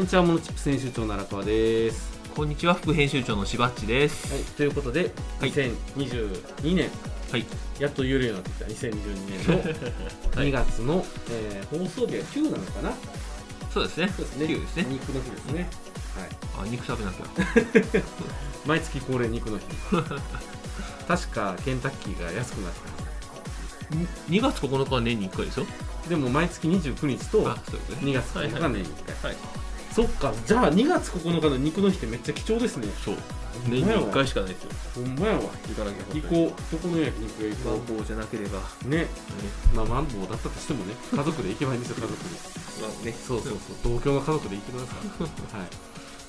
こんにちはモノチップ編集長の荒川です。こんにちは副編集長のしばっちです。はいということで、はい。2022年。はい。やっと言えるようになってきた2022年の 2月の、えー放送日は9なのかな？そうですね。そうですね。9ですね。肉の日ですね。はい。あ肉食べなきゃ。毎月恒例肉の日。確かケンタッキーが安くなって2月9日は年に1回でしょ？たでも毎月29日とあそうですね。2月9日が年に1回、はいそっか。じゃあ2月9日の肉の日ってめっちゃ貴重ですね。そう。年に1回しかないですよ。ほんまやわ。行かなきゃ行こう。どこの焼肉屋行こマンボウじゃなければ。うね。まあマンボウだったとしてもね。家族で行けばいいんですよ 家族で。まあね。そうそうそう。同居の家族で行ってくださいはい。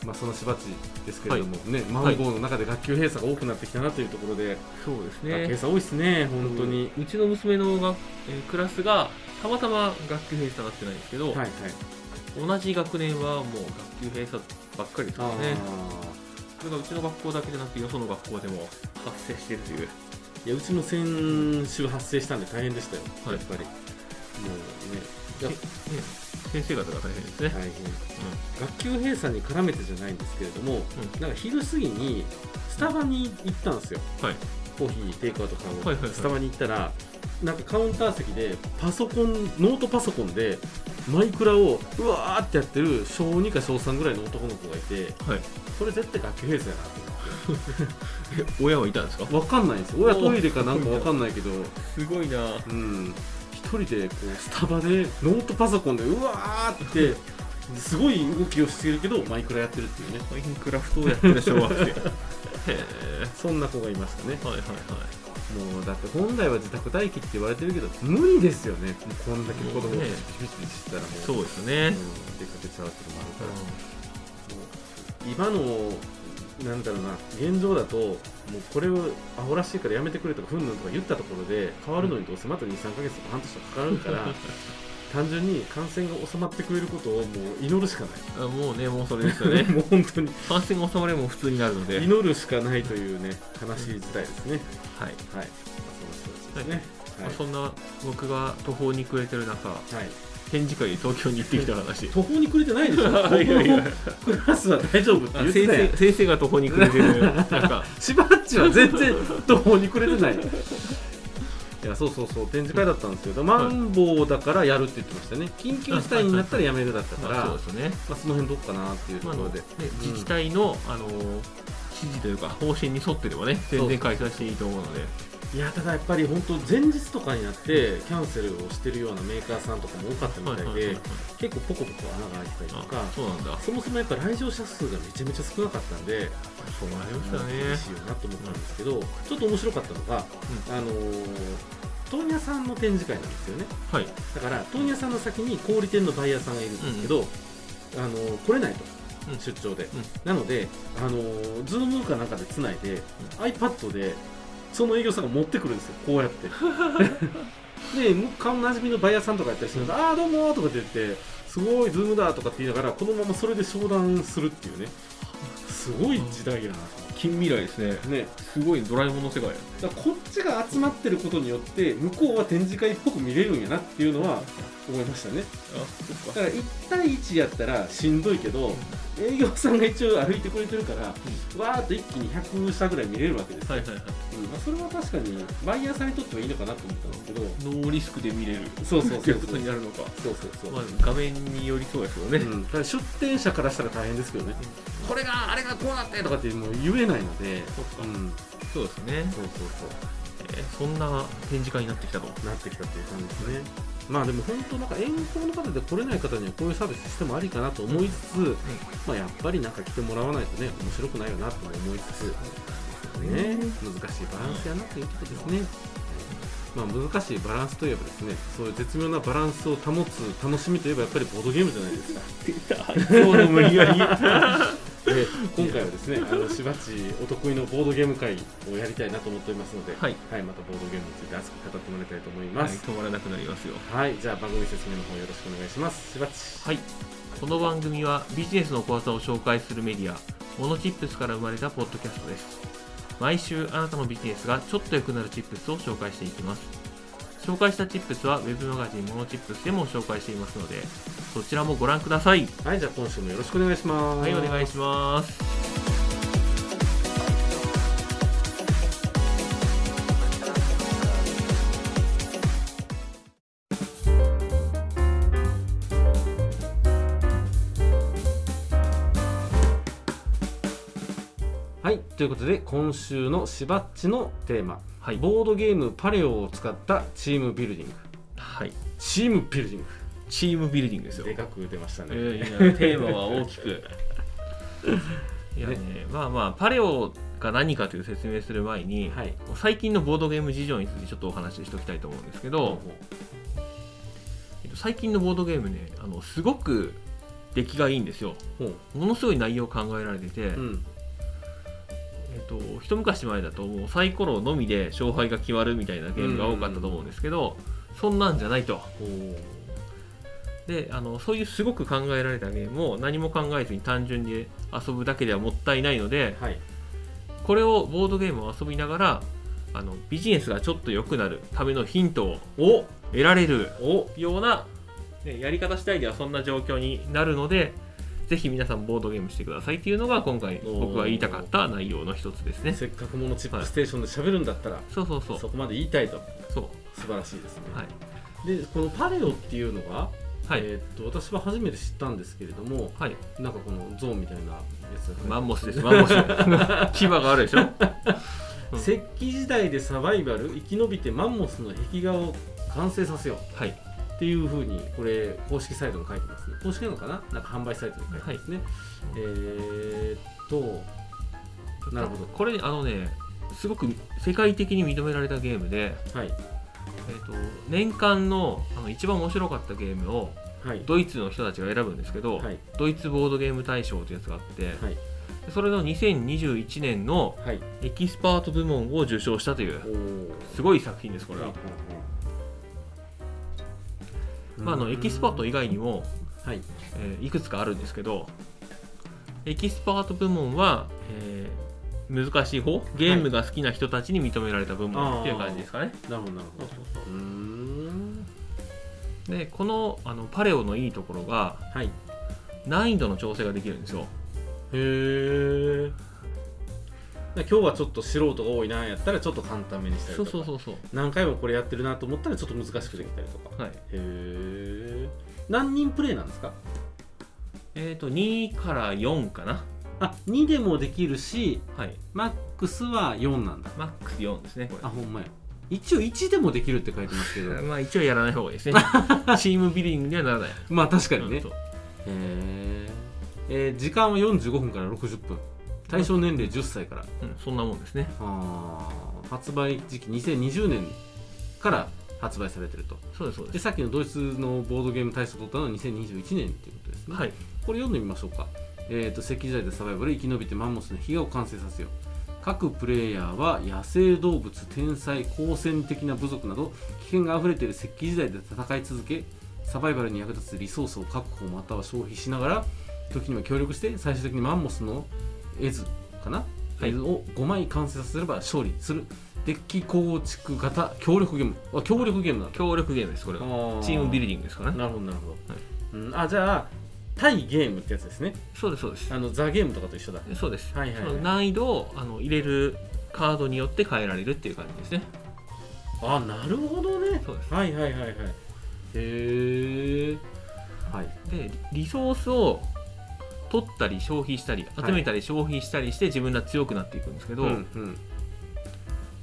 まあそのしばちですけれども、ねマンボウの中で学級閉鎖が多くなってきたなというところで、そうです学級閉ね鎖多いですね本当に、うちの娘のが、えークラスがたまたま学級閉鎖になってないんですけど、はいはい同じ学年はもう学級閉鎖ばっかりですかあらねそれがうちの学校だけじゃなくてよその学校でも発生しているという。ーいやうちの先週発生したんで大変でしたよ、はい。やっぱり。もうね。いやね先生方が大変ですね、大変。学級閉鎖に絡めてじゃないんですけれども、なんか昼過ぎにスタバに行ったんですよ。はいコーヒーテイクアウト買おう、はいはいはい。スタバに行ったらなんかカウンター席でパソコンノートパソコンでマイクラをうわーってやってる小2か小3ぐらいの男の子がいてはい。これ絶対学級閉鎖やなえ 親はいたんですか？と思って分かんないんですよ。親トイレかなんか分かんないけど。すごいな。うん。一人でこうスタバでノートパソコンでうわーってすごい動きをしてるけどマイクラやってるっていうね。マインクラフトをやってる小学生 そんな子がいましたね。はいはいはい。もうだって本来は自宅待機って言われてるけど無理ですよね。もうこんだけ子供がピチピチピチしてたらもう。そうですね、うん。出かけちゃうっていうのもあるから、もう今のなんだろうな現状だともうこれをアホらしいからやめてくれとかふんぬんとか言ったところで変わるのにどうせまた23ヶ月とか半年とかかかるから単純に感染が収まってくれることをもう祈るしかあもうねもうそれですよないね。もう本当に。感染が収まればもう普通になるので。は い祈るしかないというね悲しい時代ですね。はい、はい、まあ、その人たちですね。まあそんな僕が途方に暮れてる中はい、はい展示会で東京に行ってきた話。途方に暮れてないでしょ。いやいや。クラスは大丈夫ってあ言ってたやん先生。先生が途方に暮れてる中。しばっちは全然途方に暮れてないいやそうそうそう展示会だったんですけど、マンボウだからやるって言ってましたね。緊急事態になったらやめるだったから、そうですよね。あ、その辺どっかなっていうとまあころで、ね自治体の、あの指示というか方針に沿ってればね全然開催していいと思うのでいやただやっぱり本当前日とかになってキャンセルをしてるようなメーカーさんとかも多かったみたいで、結構ポコポコ穴が開いてたりとかあそうなんだ。そもそもやっぱ来場者数がめちゃめちゃ少なかったんでそうなりました厳ねしいよなと思ったんですけど、ちょっと面白かったのが、あのー問屋さんの展示会なんですよね。はい。だから問屋さんの先に小売店のバイヤーさんがいるんですけど、あのー来れないと、うん出張で、なので、あのー、ズームかなんかでつないで、iPad でその営業さんが持ってくるんですよ。こうやって。で、顔なじみのバイヤーさんとかやったりすると「ああどうも」とかって言って「すごいズームだ」とかって言いながらこのままそれで商談するっていうね。すごい時代やな近未来ですね。ね。すごいドラえもんの世界だからこっちが集まってることによって向こうは展示会っぽく見れるんやなっていうのは思いましたね。だから1対1やったらしんどいけど営業さんが一応歩いてくれてるから、わーっと一気に100社ぐらい見れるわけです。よ、はいはいはい。うんまあ、それは確かにバイヤーさんにとってはいいのかなと思ったんですけど。ノーリスクで見れる。そうそうそうそう。ってことになるのか。そうそうそう、まあ画面によりそうですよね、うん、ただ出店者からしたら大変ですけどね、これがあれがこうなってとかってもう言えないので、そっか。うん、そうですね、そうそうそう。えーそんな展示会になってきたと。なってきたっていう感じですね。まあでも本当なんか遠方の方で来れない方にはこういうサービスしてもありかなと思いつつ、まあやっぱりなんか来てもらわないとね面白くないよなとも思いつつ、ね、難しいバランスやなということですね。まあ難しいバランスといえばですね、そういう絶妙なバランスを保つ楽しみといえばやっぱりボードゲームじゃないですか。で 今回はですね、あのしばちお得意のボードゲーム会をやりたいなと思っておりますので、はい、またボードゲームについて熱く語ってもらいたいと思いはい、ます。止まらなくなりますよはい、じゃあ番組説明の方よろしくお願いします。しばち。はいこの番組はビジネスの小技を紹介するメディアモノチップスから生まれたポッドキャストです毎週あなたのビジネスがちょっと良くなるチップスを紹介していきます紹介したチップスは Web マガジンモノチップスでも紹介していますのでそちらもご覧ください。はいじゃあ今週もよろしくお願いします。はいお願いします。はいということで今週のしばっちのテーマはい。ボードゲームパレオを使ったチームビルディング。はい。チームビルディンチームビルディングですよ。グでかく出ましたね、えーいやテーマは大きく。いやねまあまあパレオが何かという説明する前に、はい。最近のボードゲーム事情についてちょっとお話ししておきたいと思うんですけど、えっと最近のボードゲームねあのすごく出来がいいんですよ。ものすごい内容考えられてて、うんえっと一昔前だともうサイコロのみで勝敗が決まるみたいなゲームが多かったと思うんですけど、そんなんじゃないと。ほであのそういうすごく考えられたゲームを何も考えずに単純に遊ぶだけではもったいないのでうはい。これをボードゲームを遊びながらあのビジネスがちょっと良くなるためのヒントをお。得られるお。ような、ね、やり方次第ではそんな状況になるのでぜひ皆さんボードゲームしてくださいっていうのが今回僕が言いたかった内容の一つですね。せっかくものチップステーションで喋るんだったら、そうそうそう。そこまで言いたいと。そう。素晴らしいですね、はいでこのパレオっていうのが、はい、えーっと私は初めて知ったんですけれどもはい、なんかこのゾーンみたいなやつマンモスです。マンモス。牙があるでしょ？うん。石器時代でサバイバル生き延びてマンモスの壁画を完成させよう。はいっていうふうにこれ公式サイトに書いてます。ね公式なのかな？なんか販売サイトに書いてますね、えーっとなるほど。これあのねすごく世界的に認められたゲームで、はい。えー、と年間のあの一番面白かったゲームをはい。ドイツの人たちが選ぶんですけど、はい。ドイツボードゲーム大賞というやつがあって、はい。それの2021年のはい。エキスパート部門を受賞したというおすごい作品ですこれは、まあ、あのエキスパート以外にも、はい。えーいくつかあるんですけどエキスパート部門は、えー難しい方ゲームが好きな人たちに認められた部門っていう感じですかね、なるほどなるほど。そうそうそう。でこのあのパレオのいいところがはい。難易度の調整ができるんですよ。へえ今日はちょっと素人が多いなやったらちょっと簡単めにしたりそとか。うそうそうそう。何回もこれやってるなと思ったらちょっと難しくできたりとか。はい。へえ何人プレイなんですか？えっ、と2から4かな。あ2でもできるしはい。マックスは4なんだ。マックス4ですねあほんまや。一応1でもできるって書いてますけど。まあ一応やらない方がいいですね。チームビルディングにはならない。まあ確かにね。へえー時間は45分から60分対象年齢10歳から。うん、そんなもんですね。あー発売時期2020年から発売されてると。そうですそうでですさっきのドイツのボードゲーム大賞を取ったのは2021年っていうことですね、はい。これ読んでみましょうか、えー、と石器時代でサバイバル生き延びてマンモスの被害を完成させよう。各プレイヤーは野生動物天才好戦的な部族など危険があふれている石器時代で戦い続けサバイバルに役立つリソースを確保または消費しながら時には協力して最終的にマンモスの絵図かな、はい。絵図を5枚完成させれば勝利する。デッキ構築型協力ゲーム。あ協力ゲームなんだ協力ゲームですこれは。チームビルディングですからね。なるほどなるほど、うん、あじゃあ対ゲームってやつですね。そうですそうです。あのザ・ゲームとかと一緒だ。そうです、はいはいはい。難易度をあの入れるカードによって変えられるっていう感じですね。あなるほどね。そうです。はいはいはいはい。へえはい。でリソースを取ったり消費したり集めたり消費したりして自分が強くなっていくんですけど、うんうん。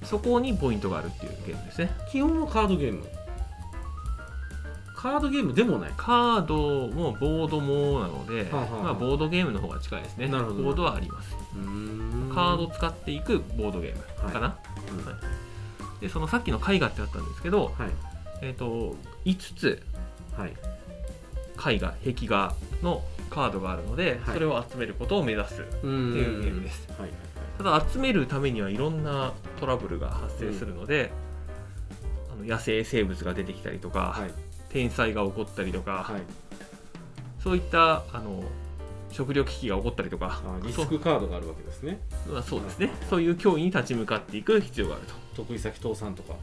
そこにポイントがあるっていうゲームですね。基本はカードゲーム。カードゲームでもない。カードもボードもなので、はあはあまあ、ボードゲームの方が近いですね。なるほど。ボードはあります。カードを使っていくボードゲームかな、うんはい。でそのさっきの絵画ってあったんですけど、はい。えー、と5つはい。絵画壁画のカードがあるので、はい。それを集めることを目指すうっていうゲームです。はいはいただ集めるためにはいろんなトラブルが発生するので、あの野生生物が出てきたりとか、はい。はい天災が起こったりとか、はい。そういったあの食糧危機が起こったりとかあリスクカードがあるわけですね。そう,、まあ、そうですね。そういう脅威に立ち向かっていく必要がある得意先倒産とか。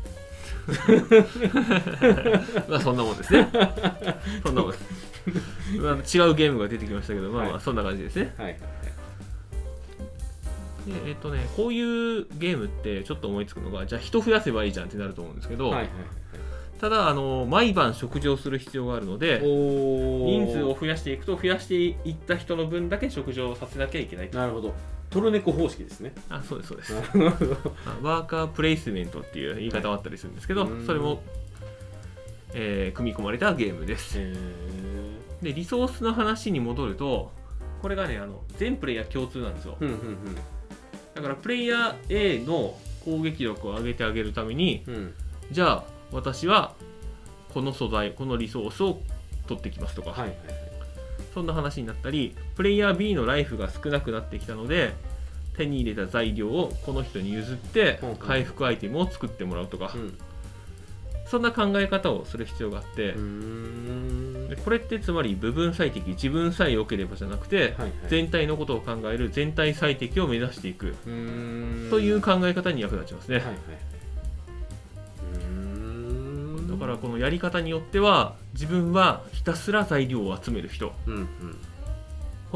と まあそんなもんですね。そんなもんですまあ違うゲームが出てきましたけど、まあまはいあそんな感じですね。はいはいでえっとね、こういうゲームってちょっと思いつくのが、じゃあ人増やせばいいじゃんってなると思うんですけど、はいはいただあの、毎晩食事をする必要があるので、お人数を増やしていくと、増やしていった人の分だけ食事をさせなきゃいけないと。なるほどトルネコ方式ですねあ、そうです、そうです。ワーカープレイスメントっていう言い方もあったりするんですけど、はいそれも、えー組み込まれたゲームです。へで、リソースの話に戻ると、これがね、あの全プレイヤー共通なんですよ。ーうんうん。だから、プレイヤー A の攻撃力を上げてあげるために、うん。うんじゃあ、私はこの素材、このリソースを取ってきますとか、はいそんな話になったり、プレイヤー B のライフが少なくなってきたので、手に入れた材料をこの人に譲って回復アイテムを作ってもらうとか、うんそんな考え方をする必要があってでこれってつまり部分最適自分さえ良ければじゃなくて、はいはい。全体のことを考える全体最適を目指していく。という考え方に役立ちますね、はいはい。だからこのやり方によっては自分はひたすら材料を集める人。うんうん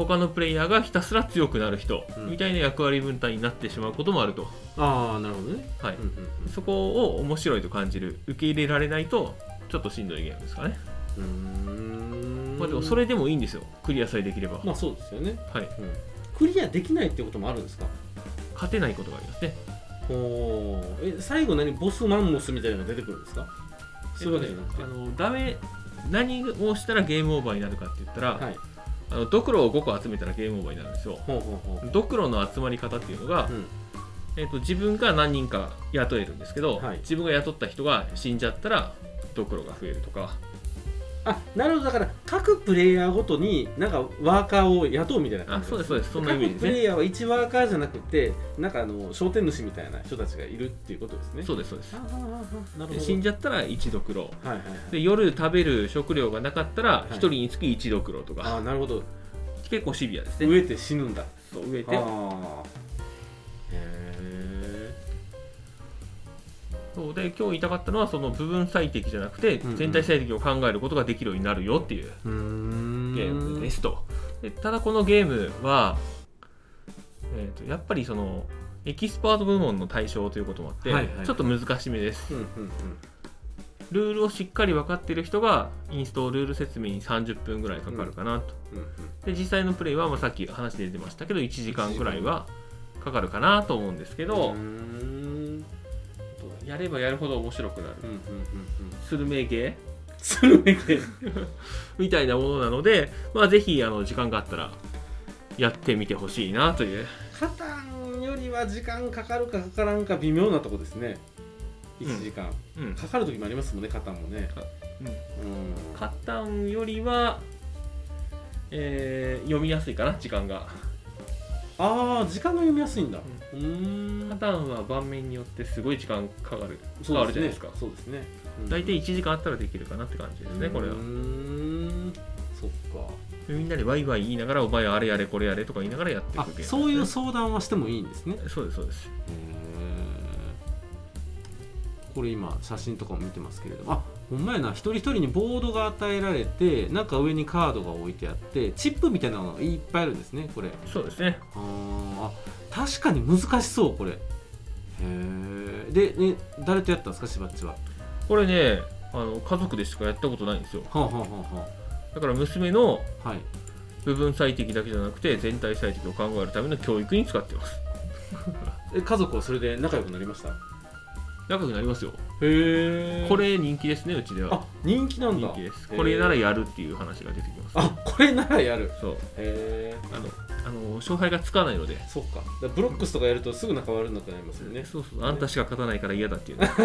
他のプレイヤーがひたすら強くなる人、うん。みたいな役割分担になってしまうこともあると、ああなるほどね。はい。うんうんそこを面白いと感じる受け入れられないとちょっとしんどいゲームですかね、うん。まあ、でもそれでもいいんですよ。クリアさえできれば、まあそうですよね。はい、うん。クリアできないってこともあるんですか？勝てないことがありますね。おー。え最後何ボスマンモスみたいなのが出てくるんですか？そういうわけじゃなくて、あのダメ何をしたらゲームオーバーになるかって言ったら、はいあのドクロを5個集めたらゲームオーバーになるんですよ。ほうほうほう。ドクロの集まり方っていうのが、うん。えー、と自分が何人か雇えるんですけど、はい。自分が雇った人が死んじゃったらドクロが増えるとかあなるほど。だから各プレイヤーごとになんかワーカーを雇うみたいな感じ。あそうですそうです。そんなイメージですね。各プレイヤーは1ワーカーじゃなくてなんかあの商店主みたいな人たちがいるっていうことですね。そうですそうです。なるほど。で死んじゃったら1ドクロはいはいはい。で夜食べる食料がなかったらい。1人につき1ドクロとか、ああなるほど。結構シビアですね。植えて死ぬんだ。そう植えて。ああそうで今日言いたかったのはその部分最適じゃなくてうんうん。全体最適を考えることができるようになるよっていうゲームですと。でただこのゲームは、えー、とやっぱりそのエキスパート部門の対象ということもあって、はいはい。ちょっと難しめです。うんうんルールをしっかり分かっている人がインストールルール説明に30分ぐらいかかるかなと、うんうんで実際のプレイは、まあ、さっき話で出てましたけど1時間ぐらいはかかるかなと思うんですけど、うんうんやればやるほど面白くなる。うんうんうんうん。スルメゲースルメゲ みたいなものなので、まあ、ぜひあの時間があったらやってみてほしいなという。カタンよりは時間かかるかかからんか微妙なとこですね。1時間、うん。かかる時もありますもんねカタンもね。うん。うん。カタンよりは、えー読みやすいかな時間がああ時間が読みやすいんだ。うーん。カタンは盤面によってすごい時間かかるかそうかるじゃないですか。そうですね。うん。大体1時間あったらできるかなって感じですねこれは。うーん。そっか。みんなでワイワイ言いながらお前あれやれこれやれとか言いながらやっていくそういう相談はしてもいいんですね。そうですそうです。これ今写真とかも見てますけれども。あほんまやな一人一人にボードが与えられてなんか上にカードが置いてあってチップみたいなのがいっぱいあるんですねこれ。そうですね。あ確かに難しそうこれ。へえで、ね、誰とやったんですかしばっちは？これねあの家族でしかやったことないんですよ。はあ、はあはあはだから娘の部分最適だけじゃなくて全体最適を考えるための教育に使ってます。え家族はそれで仲良くなりました？へ仲良くなりますよ。えこれ人気ですねうちでは。あ人気なんだ。人気です。これならやるっていう話が出てきます。あこれならやる。そう。へえあのあの勝敗がつかないので。そっか。だブロックスとかやるとすぐ仲悪くなりますよね。そうそう。あんたしか勝たないから嫌だっていうね。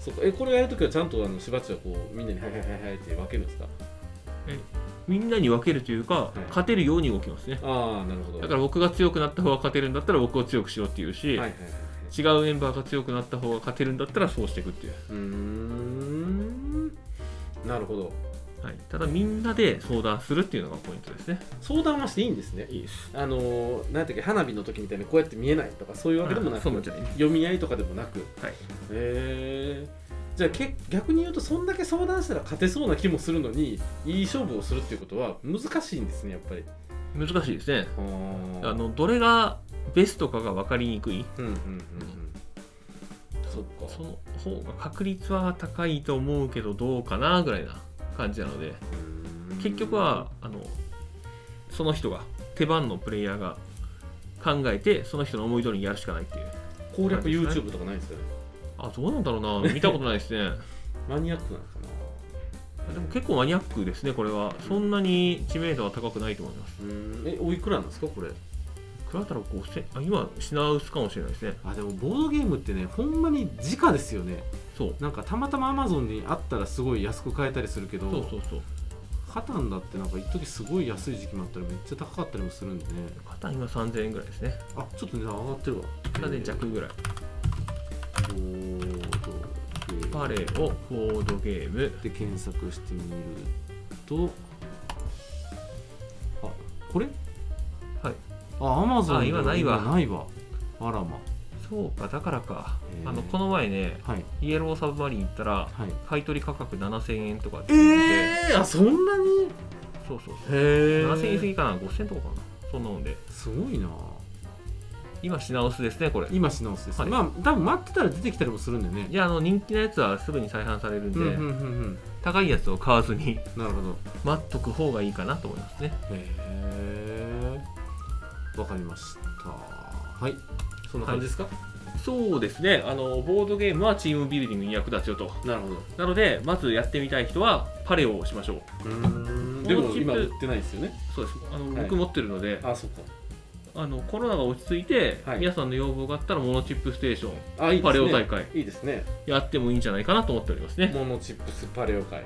そっか。えこれやるときはちゃんとあのしばっちはこうみんなに「はいはいはいはい」って分けるんですか？みんなに分けるというか、い。勝てるように動きますね。ああなるほど。だから僕が強くなった方が勝てるんだったら僕を強くしろっていうし、はいはいはい違うメンバーが強くなった方が勝てるんだったらそうしていくっていう、うーん。なるほど。はい、ただみんなで相談するっていうのがポイントですね。相談はしていいんですね。いいです。あのー、なんだっけ花火の時みたいにこうやって見えないとかそういうわけでもなくあそうなんじゃない。読み合いとかでもなく。へはい。えじゃあけ逆に言うとそんだけ相談したら勝てそうな気もするのにいい勝負をするっていうことは難しいんですねやっぱり。難しいですね。ああのどれがベストかが分かりにくい。うんうんうんうん。そっか。その方が確率は高いと思うけどどうかなぐらいな感じなので。結局はあのその人が手番のプレイヤーが考えてその人の思い通りにやるしかないっていう。攻略 YouTube とかないですかね。あどうなんだろうな。見たことないですね。マニアックなのかでも結構マニアックですねこれは。そんなに知名度は高くないと思います。えおいくらなんですかこれ？クラタロ5000あ今品薄かもしれないですね。あでもボードゲームってねほんまに直ですよね。そう。なんかたまたま Amazon にあったらすごい安く買えたりするけどそうそうそう。カタンだってなんか一時すごい安い時期もあったらめっちゃ高かったりもするんでね。肩今3000円ぐらいですね。あちょっと値段上がってるわ。3000円弱ぐらい。ボードゲーム。パレオボードゲーム。で検索してみると。あこれ？はいあ Amazon あ今ないわ。今ないわ。あらま。そうかだからか。あのこの前ねはい。イエローサブマリン行ったらはい。買い取り価格7000円とかってえ言ってえー、あそんなに？そうそうそう。へえ7000円過ぎかな？5000とかかな？そんなもんで。すごいな。今品薄ですねこれ。今品薄です、はい。まあ多分待ってたら出てきたりもするんでね。いやあの人気のやつはすぐに再販されるんで、うんうんうんうん。高いやつを買わずに。なるほど。待っとく方がいいかなと思いますね。へえわかりました。はい。そんな感じですか、そうですね。あのボードゲームはチームビルディングに役立つよと。なるほど。なのでまずやってみたい人はパレオをしましょう。うーん。でも今売ってないですよね。そうです。あの、はい。僕持ってるので。あそっか。あのコロナが落ち着いて、はい。皆さんの要望があったらモノチップステーションね。パレオ大会いいですね。やってもいいんじゃないかなと思っておりますね、モノチップスパレオ会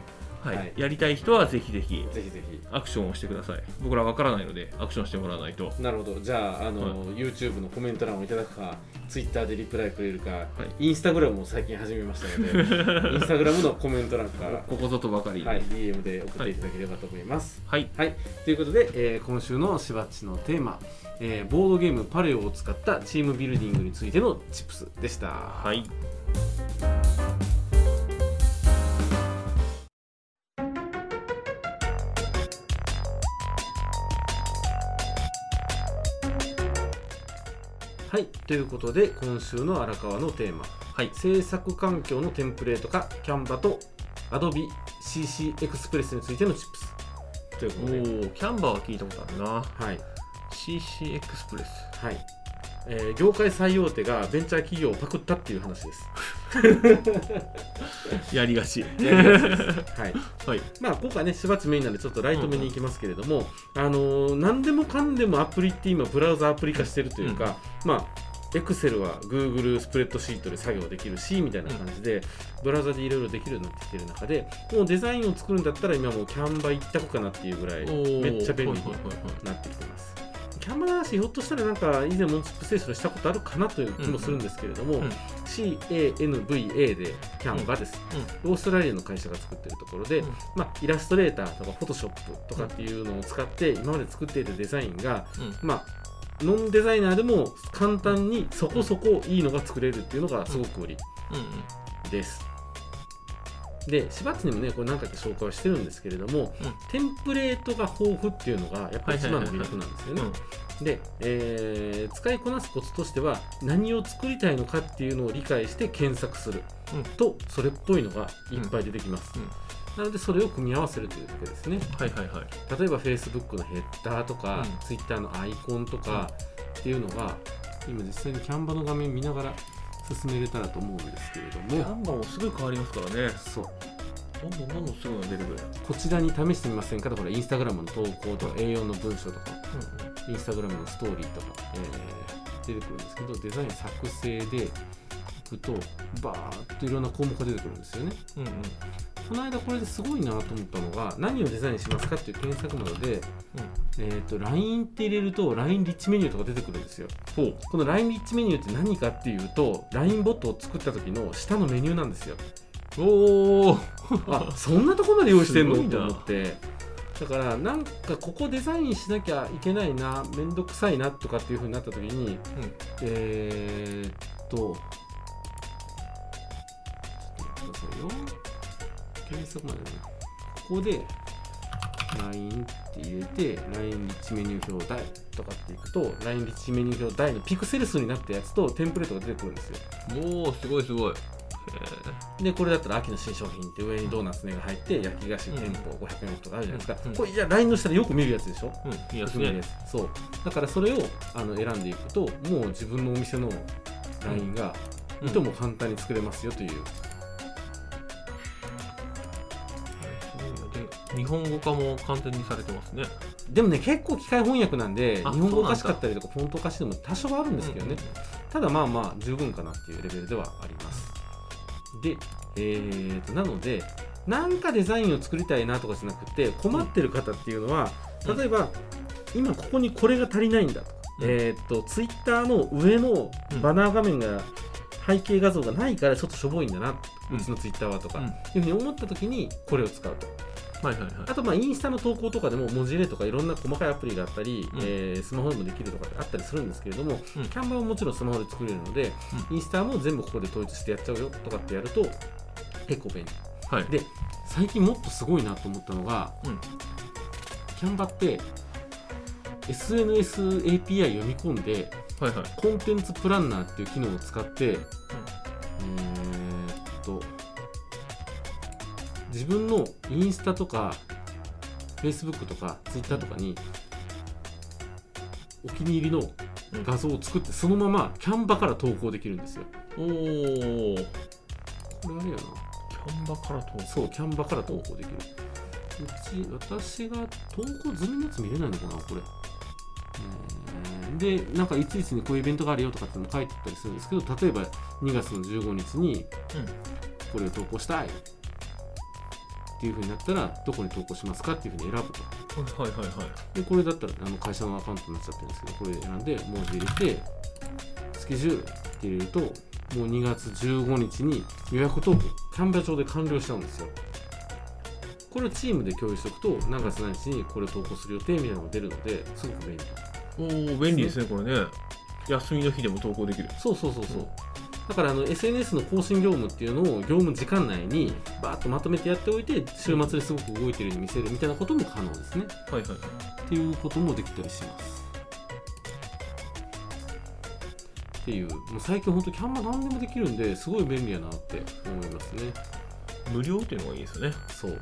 はい。はい。やりたい人はぜひぜひぜひぜひ。アクションをしてください。僕らわからないのでアクションしてもらわないと。なるほど。じゃああの、YouTube のコメント欄をいただくか Twitter でリプライくれるか、インスタグラムも最近始めましたので インスタグラムのコメント欄からここぞとばかりはい、DM で送っていただければと思います。はい、はい、ということで、えー今週のしばっちのテーマ、えーボードゲームパレオを使ったチームビルディングについてのチップスでした。はいということで今週の荒川のテーマ、はい。制作環境のテンプレート化、キャンバと Adobe CC エクスプレスについてのチップス。というおことで、おキャンバーは聞いたことあるな。はい、CC エクスプレス。はい。えー業界最大手がベンチャー企業をパクったっていう話です。やりがち。はい。はい。まあ、今回ね、しばっちメインなんでちょっとライト目に行きますけれども、あのー何でもかんでもアプリって今ブラウザアプリ化してるというか、まあエクセルは Google スプレッドシートで作業できるしみたいな感じで、ブラウザでいろいろできるようになってきてる中でもうデザインを作るんだったら今もうキャンバ一択かなっていうぐらいめっちゃ便利になってきてます。キャンバの話、ひょっとしたらなんか以前モンチップステーションでしたことあるかなという気もするんですけれども、うん。CANVA でキャンバです、オーストラリアの会社が作ってるところで、うん。まあ、イラストレーターとかフォトショップとかっていうのを使って今まで作っているデザインが、うん。まあ、ノンデザイナーでも簡単にそこそこいいのが作れるっていうのがすごく売りです。で、しばっちにもね、これ何回か紹介はしてるんですけれども、うんテンプレートが豊富っていうのがやっぱり一番の魅力なんですよね。で、えー使いこなすコツとしては何を作りたいのかっていうのを理解して検索するうん。とそれっぽいのがいっぱい出てきます、うん。うん。なのでそれを組み合わせるというだけですね。はいはいはい。例えば Facebook のヘッダーとか、うん。Twitter のアイコンとかっていうのが今実際にキャンバの画面見ながら進めれたらと思うんですけれども。キャンバーもすぐ変わりますからね。そうどんどんどんどんすぐの出てくるこちらに試してみませんかとほらインスタグラムの投稿とか A4 の文章とかインスタグラムのストーリーとか、えー出てくるんですけどデザイン作成でいくとバーッといろんな項目が出てくるんですよね。うんうん。この間これですごいなと思ったのが何をデザインしますかっていう検索窓で、えー、と LINE って入れると LINE リッチメニューとか出てくるんですよ。ほう。この LINE リッチメニューって何かっていうと LINE ボットを作った時の下のメニューなんですよおおあそんなとこまで用意してんの？と思って。だからなんかここデザインしなきゃいけないなめんどくさいなとかっていうふうになった時にえー、っとよ。検索までね。ここで LINE って入れて LINE リッチメニュー表台とかっていくと LINE リッチメニュー表台のピクセル数になったやつとテンプレートが出てくるんですよ。おおすごいすごいでこれだったら秋の新商品って上にドーナツの絵が入って焼き菓子店舗500円とかあるじゃないですか、うん。これじゃあ LINE の下でよく見るやつでしょ？うん。いいやつ。そう。だからそれをあの選んでいくともう自分のお店の LINE がいとも簡単に作れますよという、で日本語化も完全にされてますね。でもね結構機械翻訳なんであ日本語おかしかったりとかフォントおかしいのも多少はあるんですけどね、うん。ただまあまあ十分かなっていうレベルではありますでえーとなのでなんかデザインを作りたいなとかじゃなくて困ってる方っていうのはうん。例えば今ここにこれが足りないんだと、うん。えーとツイッターの上のバナー画面が背景画像がないからちょっとしょぼいんだな、ううんちのツイッターはとか、うん。いうふうに思った時にこれを使うとはいはいはい。あとまあインスタの投稿とかでも文字入れとかいろんな細かいアプリがあったり、うん。えースマホでもできるとかあったりするんですけれども、うん。キャンバーはもちろんスマホで作れるので、インスタも全部ここで統一してやっちゃうよとかってやると結構便利。はい。で最近もっとすごいなと思ったのが、うん。キャンバーって SNS API 読み込んではいはい。コンテンツプランナーっていう機能を使って、えー自分のインスタとか Facebook とか Twitter とかにお気に入りの画像を作ってそのままキャンバから投稿できるんですよ。おおこれあれやな。キャンバから投稿そう、キャンバから投稿できる。うち、私が投稿済みのやつ見れないのかな、これ。えーで、なんかいついつにこういうイベントがあるよとかってのも書いてあったりするんですけど、例えば2月の15日にこれを投稿したいっていうふうになったら、どこに投稿しますかっていうふうに選ぶと。はいはいはいで、これだったらあの会社のアカウントになっちゃってるんですけど、これ選んで文字入れて、スケジュールって入れると、もう2月15日に予約投稿、キャンバー上で完了しちゃうんですよ。これをチームで共有しておくと、何月何日にこれを投稿する予定みたいなのが出るので、すごく便利。おお便利ですねこれね休みの日でも投稿できるそうそうそうそう。だからあの SNS の更新業務っていうのを業務時間内にバーッとまとめてやっておいて週末ですごく動いてるように見せるみたいなことも可能ですね。はいはいはいっていうこともできたりします。っていう、もう最近本当キャンバー何でもできるんですごい便利やなって思いますね。無料っていうのがいいですよねそう。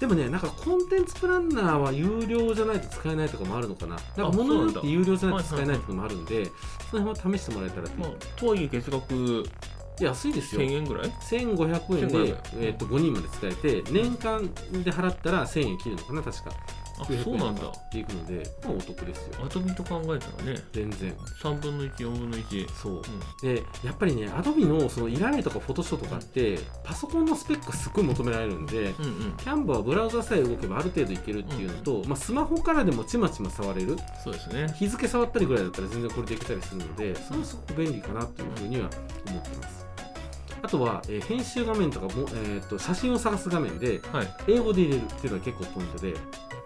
でもね、なんかコンテンツプランナーは有料じゃないと使えないとかもあるのかな。なんか物によって有料じゃないと使えないとかもあるんで、その辺は試してもらえたらっていうまあとはいえ月額安いですよ。1000円ぐらい？1500円で1500、えー、と5人まで使えて、年間で払ったら1000円切るのかな、確か。あ900そうなんだ。っていくので、まあお得ですよ。アドビと考えたらね。全然。3分の14分の1そう。でやっぱりね、アドビのそのイライとかフォトショーとかって、パソコンのスペックすっごい求められるんで、うんうん。キャンバーはブラウザさえ動けばある程度いけるっていうのと、まあ、スマホからでもちまちま触れる、そうですね。日付触ったりぐらいだったら全然これできたりするので、それはすごく便利かなというふうには思ってます。あとは、えー編集画面とかも、えーと写真を探す画面ではい。英語で入れるっていうのが結構ポイントで、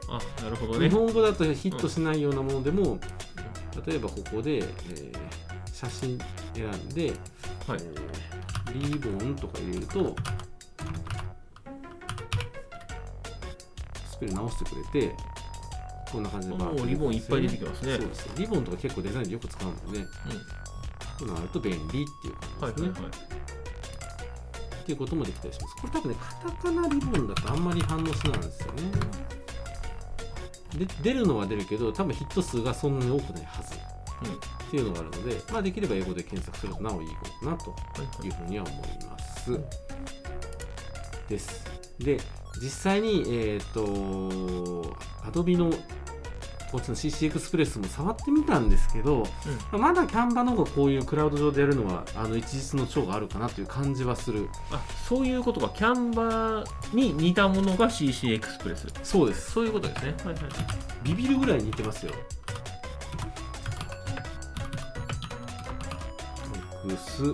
あなるほどね。日本語だとヒットしないようなものでも、例えばここで、えー写真選んで、はい。えーリボンとか入れるとスペル直してくれてこんな感じでバーッとリボンいっぱい出てきますね。そうです。リボンとか結構デザインでよく使うんでね。こういうのあると便利っていうはい感じですね、はいはい。っていうこともできたりします。これ多分ねカタカナリボンだとあんまり反応しないんですよねで出るのは出るけど多分ヒット数がそんなに多くないはずっていうのがあるので、まあ、できれば英語で検索するとなおいいことかなとはいいうふうには思います。です。で、実際に、えっ、と、Adobe のこっちの CC エクスプレスも触ってみたんですけど、まだキャンバの方がこういうクラウド上でやるのはあの一日の長があるかなという感じはする。あそういうことかキャンバーに似たものが CC エクスプレスそうです。そういうことですねはいはいビビるぐらい似てますよ。ス。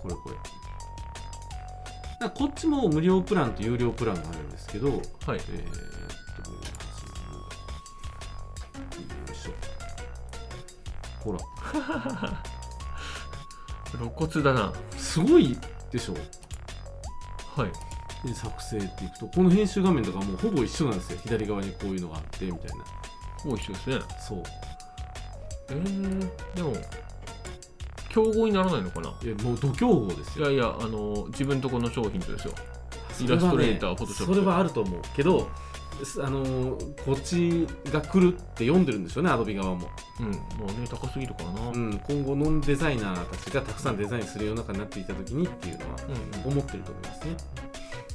これこれ。こっちも無料プランと有料プランがあるんですけど、はいえーほら、露骨だな。すすごいでしょ。はい。で作成っていくとこの編集画面とかもうほぼ一緒なんですよ。左側にこういうのがあってみたいな。もう一緒ですね。そう。えー、でも競合にならないのかな。いやもう度胸法ですよ。いやいやあの自分とこの商品とですよ。ねイラストレーターフォトショップ。それはあると思うけどすあのーこっちが来るって読んでるんでしょうねアドビ側も、うん。もうね高すぎるからな、うん。うん、今後ノンデザイナーたちがたくさんデザインする世の中になっていた時にっていうのは思ってると思いますね。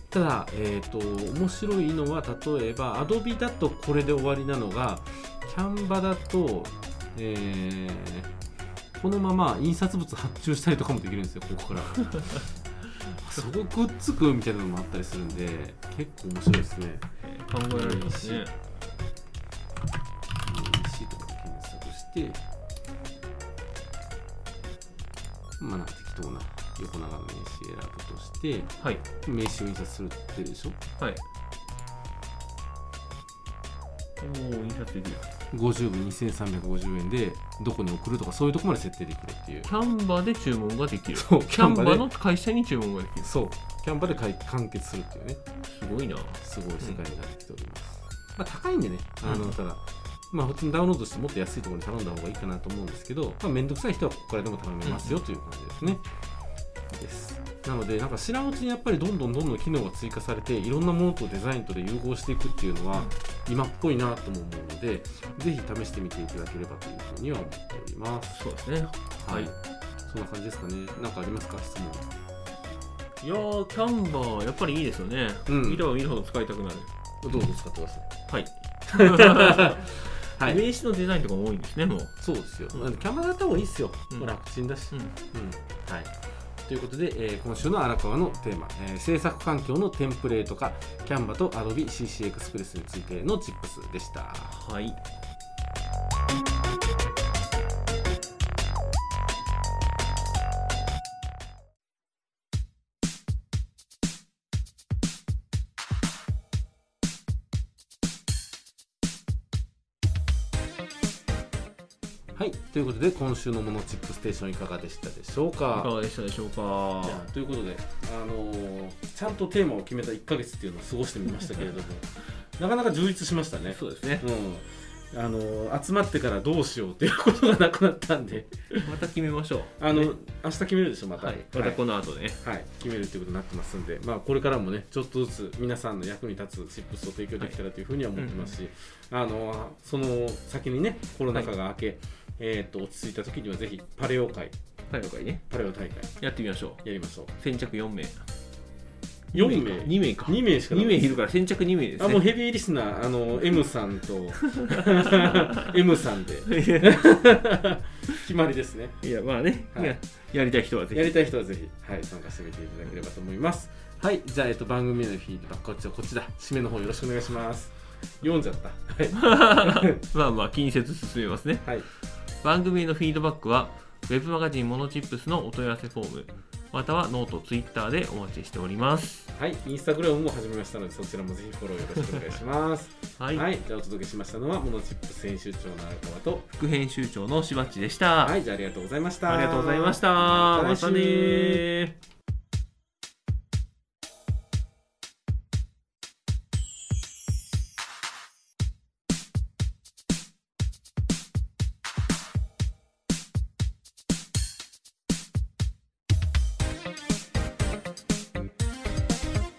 ただ、えー、と面白いのは例えば Adobe だとこれで終わりなのが Canva だと、えーこのまま印刷物発注したりとかもできるんですよここから。そこくっつくみたいなのもあったりするんで結構面白いですね。えー考えられますね。EC とかで検索してまあなんか適当な横長の名刺選ぶとしてはい。名刺を印刷するってでしょ？はい。おお印刷できる50部2350円でどこに送るとかそういうとこまで設定できるっていう。キャンバで注文ができる。そうキャンバの会社に注文ができる。そうキャンバで完結するっていうね。すごいな。すごい世界になってきております、まあ高いんでね。あの、うんただまあ普通にダウンロードしてもっと安いところに頼んだ方がいいかなと思うんですけど、まあ、めんどくさい人はここからでも頼めますよという感じですね、です。なのでなんか知らんうちにやっぱりどんどんどんどん機能が追加されていろんなものとデザインとで融合していくっていうのは今っぽいなとも思うのでぜひ試してみていただければというふうには思っております。そうですね。はい。そんな感じですかね。何かありますか？質問。いやーキャンバーやっぱりいいですよね、うん。見れば見るほど使いたくなる。どうぞ使ってくださいはい。はい。名刺のデザインとかも多いんですねもう。そうですよ、うん。キャンバーだった方がいいっすよ、うん。楽ちんだし、うん。うん。はい、ということで、えー今週の荒川のテーマ、えー制作環境のテンプレート化キャンバと AdobeCC エクスプレスについてのチップスでした。はい。はいということで今週のモノチップステーションいかがでしたでしょういかかがでしたでしょうじかということで、あのーちゃんとテーマを決めた1ヶ月っていうのを過ごしてみましたけれども なかなか充実しましたね。そうですね。うん。あのー集まってからどうしようっていうことがなくなったんで。また決めましょう。あの、ね。明日決めるでしょまた、はい。またこの後ね。はい、決めるということになってますんで、まあ、これからもねちょっとずつ皆さんの役に立つチップスを提供できたらというふうには思ってますし、あのその先にねコロナ禍が明け、えー、と落ち着いた時にはぜひパレオ会。最後回ね。パレオ大会。やってみましょう。やりましょう。先着4名。4名。2名か。2名しか2名いるから先着2名ですね。あもうヘビーリスナーあの M さんと。M さんで。決まりですね。いやまあね、はい。いややりたい人はぜひ。やりたい人はぜひ、はい、参加してみていただければと思います。はい、じゃあ、えっと、番組へのフィードバック、こっちはこっちだ。締めの方よろしくお願いします。読んじゃった。はい。まあまあ気にせず進めますね。はい、番組へのフィードバックはウェブマガジンモノチップスのお問い合わせフォームまたはノート、ツイッターでお待ちしております。はい、インスタグラムも始めましたので、そちらもぜひフォローよろしくお願いします。は、はいい、じゃあ、お届けしましたのは、モノチップス編集長の荒川と、副編集長のしばっちでした、はい、じゃあ、ありがとうございました。ありがとうございました。またねー